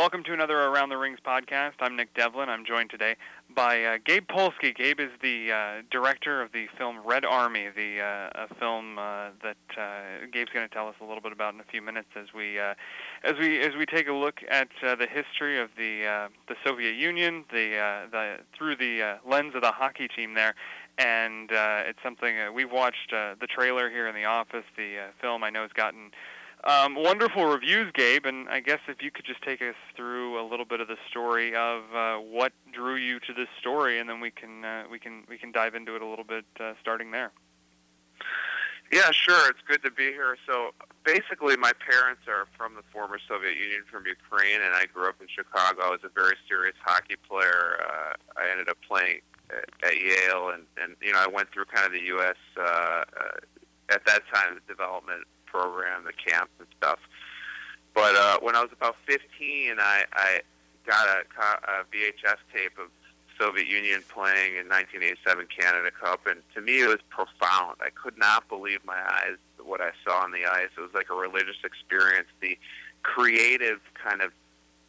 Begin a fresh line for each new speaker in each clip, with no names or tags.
Welcome to another Around the Rings podcast. I'm Nick Devlin. I'm joined today by uh, Gabe Polsky. Gabe is the uh, director of the film Red Army, the uh, a film uh, that uh, Gabe's going to tell us a little bit about in a few minutes as we uh, as we as we take a look at the history of the the Soviet Union, the the through the lens of the hockey team there. And it's something we've watched the trailer here in the office. The film I know has gotten um, wonderful reviews, Gabe, and I guess if you could just take us through a little bit of the story of uh, what drew you to this story, and then we can uh, we can we can dive into it a little bit uh, starting there.
Yeah, sure. It's good to be here. So basically, my parents are from the former Soviet Union, from Ukraine, and I grew up in Chicago. I was a very serious hockey player. Uh, I ended up playing at, at Yale, and and you know I went through kind of the U.S. Uh, uh, at that time the development program, the camps and stuff. But uh, when I was about 15, I, I got a, a VHS tape of Soviet Union playing in 1987 Canada Cup, and to me it was profound. I could not believe my eyes what I saw on the ice. It was like a religious experience. The creative kind of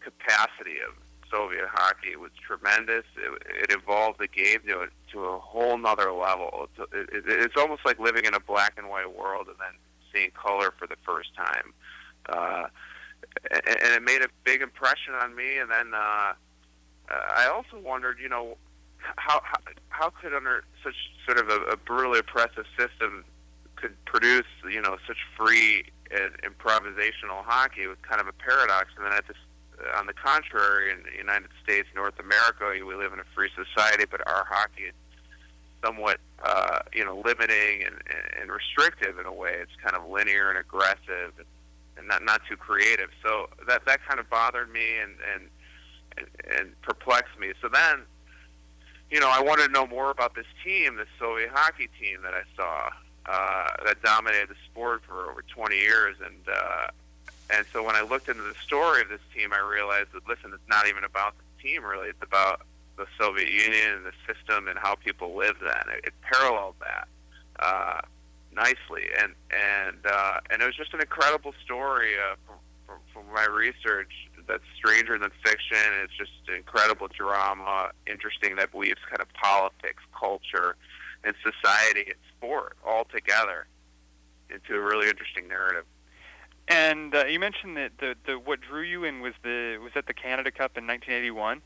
capacity of Soviet hockey was tremendous. It, it evolved the game to a, to a whole nother level. It's, it, it's almost like living in a black and white world, and then seeing color for the first time. Uh, and, it made a big impression on me. And then uh, I also wondered, you know, how how, how could under such sort of a, a brutally oppressive system could produce, you know, such free and improvisational hockey? It was kind of a paradox. And then at this, on the contrary, in the United States, North America, we live in a free society, but our hockey somewhat uh, you know limiting and, and restrictive in a way. It's kind of linear and aggressive and, and not not too creative. So that that kind of bothered me and and and, perplexed me. So then, you know, I wanted to know more about this team, this Soviet hockey team that I saw uh, that dominated the sport for over 20 years, and uh, and so when I looked into the story of this team, I realized that listen, it's not even about the team really. It's about the Soviet Union and the system and how people lived then. It, it paralleled that uh, nicely, and and uh, and it was just an incredible story uh, from, from, from my research. That's stranger than fiction. It's just incredible drama, interesting that weaves kind of politics, culture, and society and sport all together into a really interesting narrative.
And uh, you mentioned that the, the what drew you in was the was that the Canada Cup in 1981.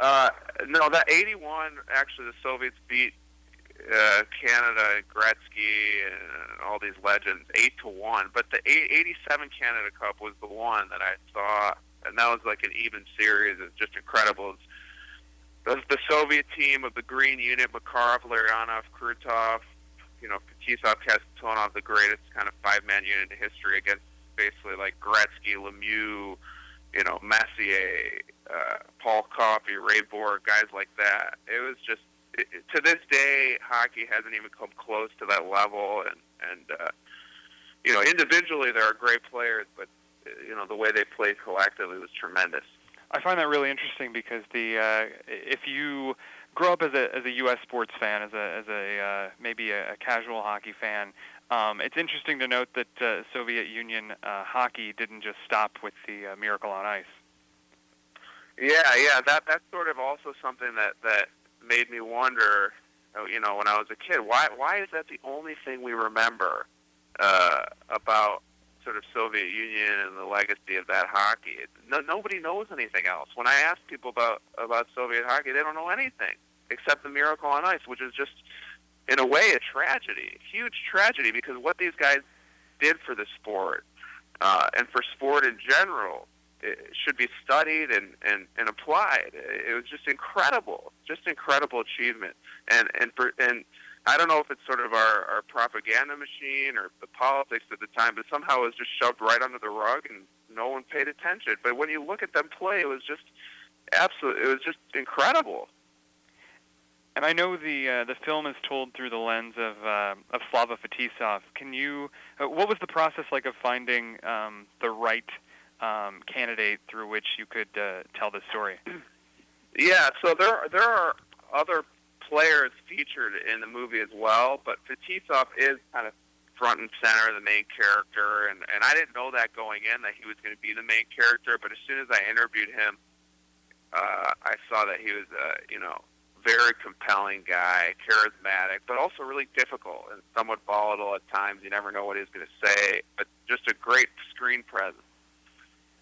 Uh, no, that 81, actually, the Soviets beat uh, Canada, Gretzky, and all these legends, 8 to 1. But the 87 Canada Cup was the one that I saw, and that was like an even series. It's just incredible. It's the Soviet team of the Green Unit, Makarov, Larionov, Krutov, you know, Fetisov, Kasatonov, the greatest kind of five-man unit in history against basically like Gretzky, Lemieux, you know, Messier, uh, Paul Coffey, Ray Bourque, guys like that. It was just it, to this day, hockey hasn't even come close to that level. And and uh, you know, individually there are great players, but uh, you know the way they played collectively was tremendous.
I find that really interesting because the uh, if you grow up as a as a U.S. sports fan, as a as a uh, maybe a, a casual hockey fan, um, it's interesting to note that uh, Soviet Union uh, hockey didn't just stop with the uh, Miracle on Ice.
Yeah, yeah, that that's sort of also something that that made me wonder. Uh, you know, when I was a kid, why why is that the only thing we remember uh, about sort of Soviet Union and the legacy of that hockey? No, nobody knows anything else. When I ask people about about Soviet hockey, they don't know anything except the Miracle on Ice, which is just in a way a tragedy, a huge tragedy, because what these guys did for the sport uh, and for sport in general should be studied and, and, and applied. It was just incredible, just incredible achievement. And and and I don't know if it's sort of our, our propaganda machine or the politics at the time, but somehow it was just shoved right under the rug and no one paid attention. But when you look at them play, it was just absolute. It was just incredible.
And I know the uh, the film is told through the lens of uh, of Slava Fetisov. Can you? Uh, what was the process like of finding um, the right um, candidate through which you could uh, tell the story?
Yeah, so there there are other players featured in the movie as well, but Fetisov is kind of front and center, the main character, and and I didn't know that going in that he was going to be the main character. But as soon as I interviewed him, uh, I saw that he was, uh, you know, very compelling guy, charismatic, but also really difficult and somewhat volatile at times. You never know what he's going to say, but just a great screen presence.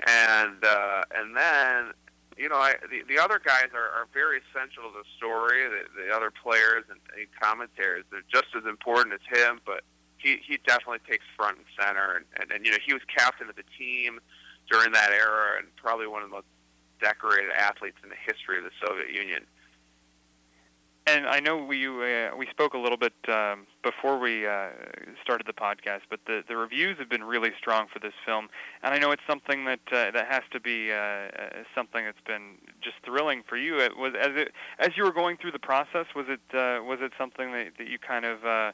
And uh, and then you know, I, the the other guys are, are very essential to the story. The, the other players and, and commentators they're just as important as him, but he he definitely takes front and center. And, and and you know, he was captain of the team during that era, and probably one of the most decorated athletes in the history of the Soviet Union.
And I know we uh, we spoke a little bit um, before we uh, started the podcast, but the, the reviews have been really strong for this film, and I know it's something that uh, that has to be uh, uh something that's been just thrilling for you. It was as it as you were going through the process. Was it uh, was it something that, that you kind of uh,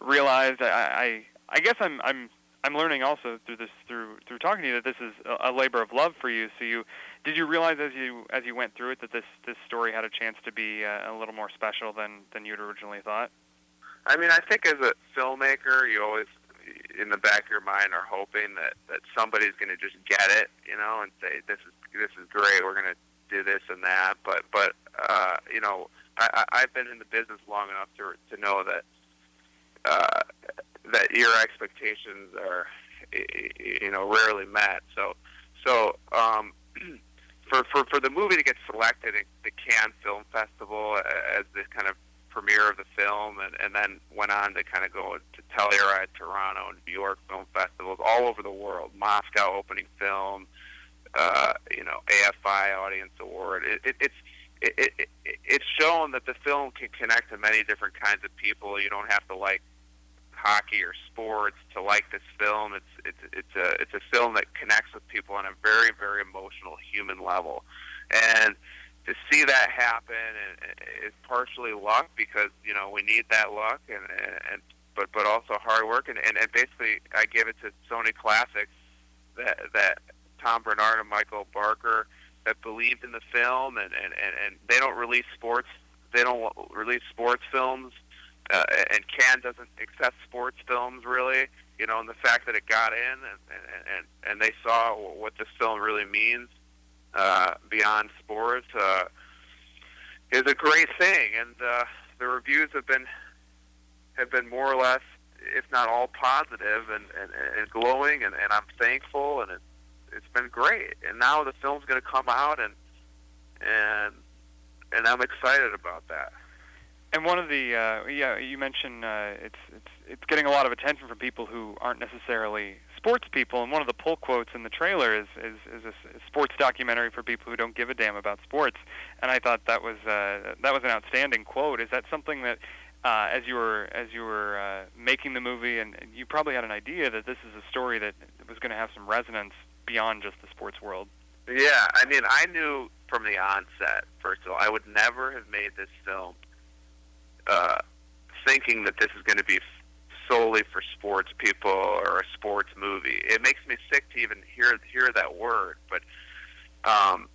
realized? I, I I guess I'm I'm I'm learning also through this through through talking to you that this is a, a labor of love for you. So you did you realize as you as you went through it that this this story had a chance to be uh, a little more special than than you'd originally thought?
I mean, I think as a filmmaker, you always in the back of your mind are hoping that that somebody's going to just get it, you know, and say this is this is great. We're going to do this and that. But but uh, you know, I, I've been in the business long enough to to know that uh, that your expectations are you know rarely met. So so um, for, for for the movie to get selected at the Cannes Film Festival as the kind of premiere of the film, and, and then went on to kind of go to Telluride, Toronto, and New York film festivals all over the world. Moscow opening film, uh, you know, AFI Audience Award. It, it, it's it, it, it's shown that the film can connect to many different kinds of people. You don't have to like hockey or sports to like this film. It's it's it's a it's a film that connects with people on a very very emotional human level, and to see that happen is partially luck because you know we need that luck and and but but also hard work and and, and basically I give it to Sony Classics that that Tom Bernard and Michael Barker that believed in the film and and and, and they don't release sports they don't release sports films uh, and Cannes doesn't accept sports films really. You know, and the fact that it got in and and and they saw what this film really means uh, beyond sports uh, is a great thing. And uh, the reviews have been have been more or less, if not all, positive and and, and glowing. And, and I'm thankful, and it, it's been great. And now the film's going to come out, and and and I'm excited about that.
And one of the uh, yeah, you mentioned uh, it's it's it's getting a lot of attention from people who aren't necessarily sports people. And one of the pull quotes in the trailer is is, is a, sports documentary for people who don't give a damn about sports. And I thought that was uh, that was an outstanding quote. Is that something that uh, as you were as you were uh, making the movie, and, and you probably had an idea that this is a story that was going to have some resonance beyond just the sports world.
Yeah, I mean, I knew from the onset. First of all, I would never have made this film uh, thinking that this is going to be solely for sports people or a sports movie. It makes me sick to even hear hear that word, but um,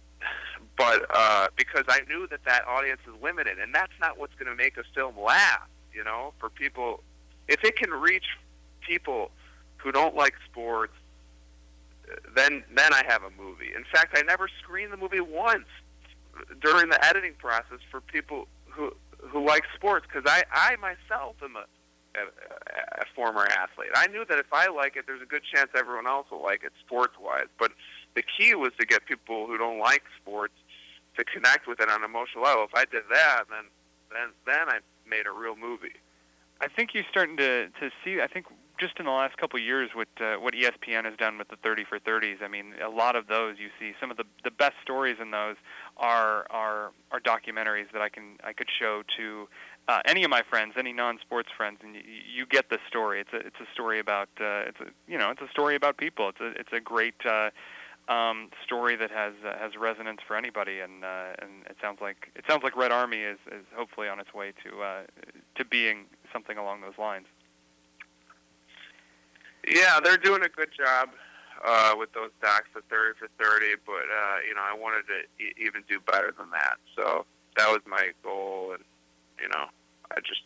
but uh, because I knew that that audience is limited, and that's not what's going to make a film laugh. You know, for people, if it can reach people who don't like sports, then then I have a movie. In fact, I never screened the movie once during the editing process for people who who like sports because I I myself am a, a, a former athlete. I knew that if I like it, there's a good chance everyone else will like it sports wise. But the key was to get people who don't like sports to connect with it on an emotional level. If I did that, then then then I made a real movie.
I think you're starting to to see. I think just in the last couple of years, what uh, what ESPN has done with the 30 for 30s. I mean, a lot of those you see some of the the best stories in those are are are documentaries that I can I could show to uh, any of my friends, any non-sports friends, and you, you get the story. It's a it's a story about uh, it's a you know it's a story about people. It's a it's a great uh, um, story that has uh, has resonance for anybody, and uh, and it sounds like it sounds like Red Army is, is hopefully on its way to uh, to being something along those lines.
Yeah, they're doing a good job uh, with those docs for 30 for 30, but uh, you know I wanted to e- even do better than that. So that was my goal, and you know I just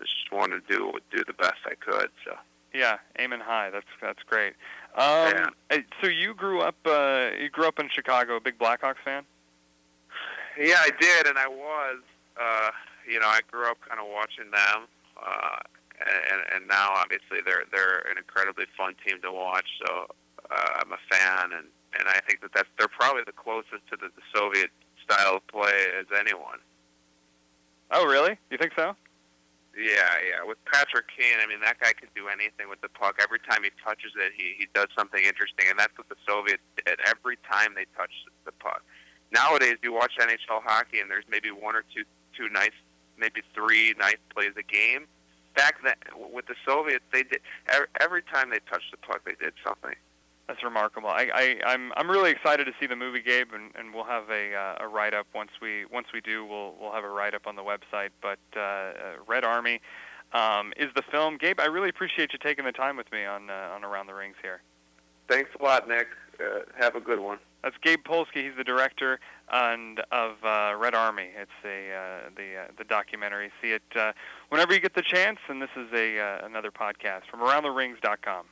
just wanted to do do the best I could. So
Yeah, aiming high. That's that's great. Um,
Yeah.
uh, So you grew up uh, you grew up in Chicago, a big Blackhawks fan.
Yeah, I did, and I was. Uh, you know, I grew up kind of watching them, uh, and and now obviously they're they're an incredibly fun team to watch. So uh, I'm a fan, and and I think that that's they're probably the closest to the, the Soviet style of play as anyone.
Oh, really? You think so?
Yeah, yeah. With Patrick Kane, I mean, that guy can do anything with the puck. Every time he touches it, he he does something interesting, and that's what the Soviets did. Every time they touched the puck. Nowadays, you watch NHL hockey, and there's maybe one or two two nice, maybe three nice plays a game. Back then, with the Soviets, they did every, every time they touched the puck, they did something.
That's remarkable. I, I I'm I'm really excited to see the movie, Gabe, and, and we'll have a uh, a write up once we once we do. We'll we'll have a write up on the website. But uh, uh, Red Army um, is the film. Gabe, I really appreciate you taking the time with me on uh, on Around the Rings here.
Thanks a lot, Nick. Uh, have a good one.
That's Gabe Polsky. He's the director and of uh, Red Army. It's a uh, the uh, the documentary. See it uh, whenever you get the chance. And this is a uh, another podcast from AroundTheRings.com.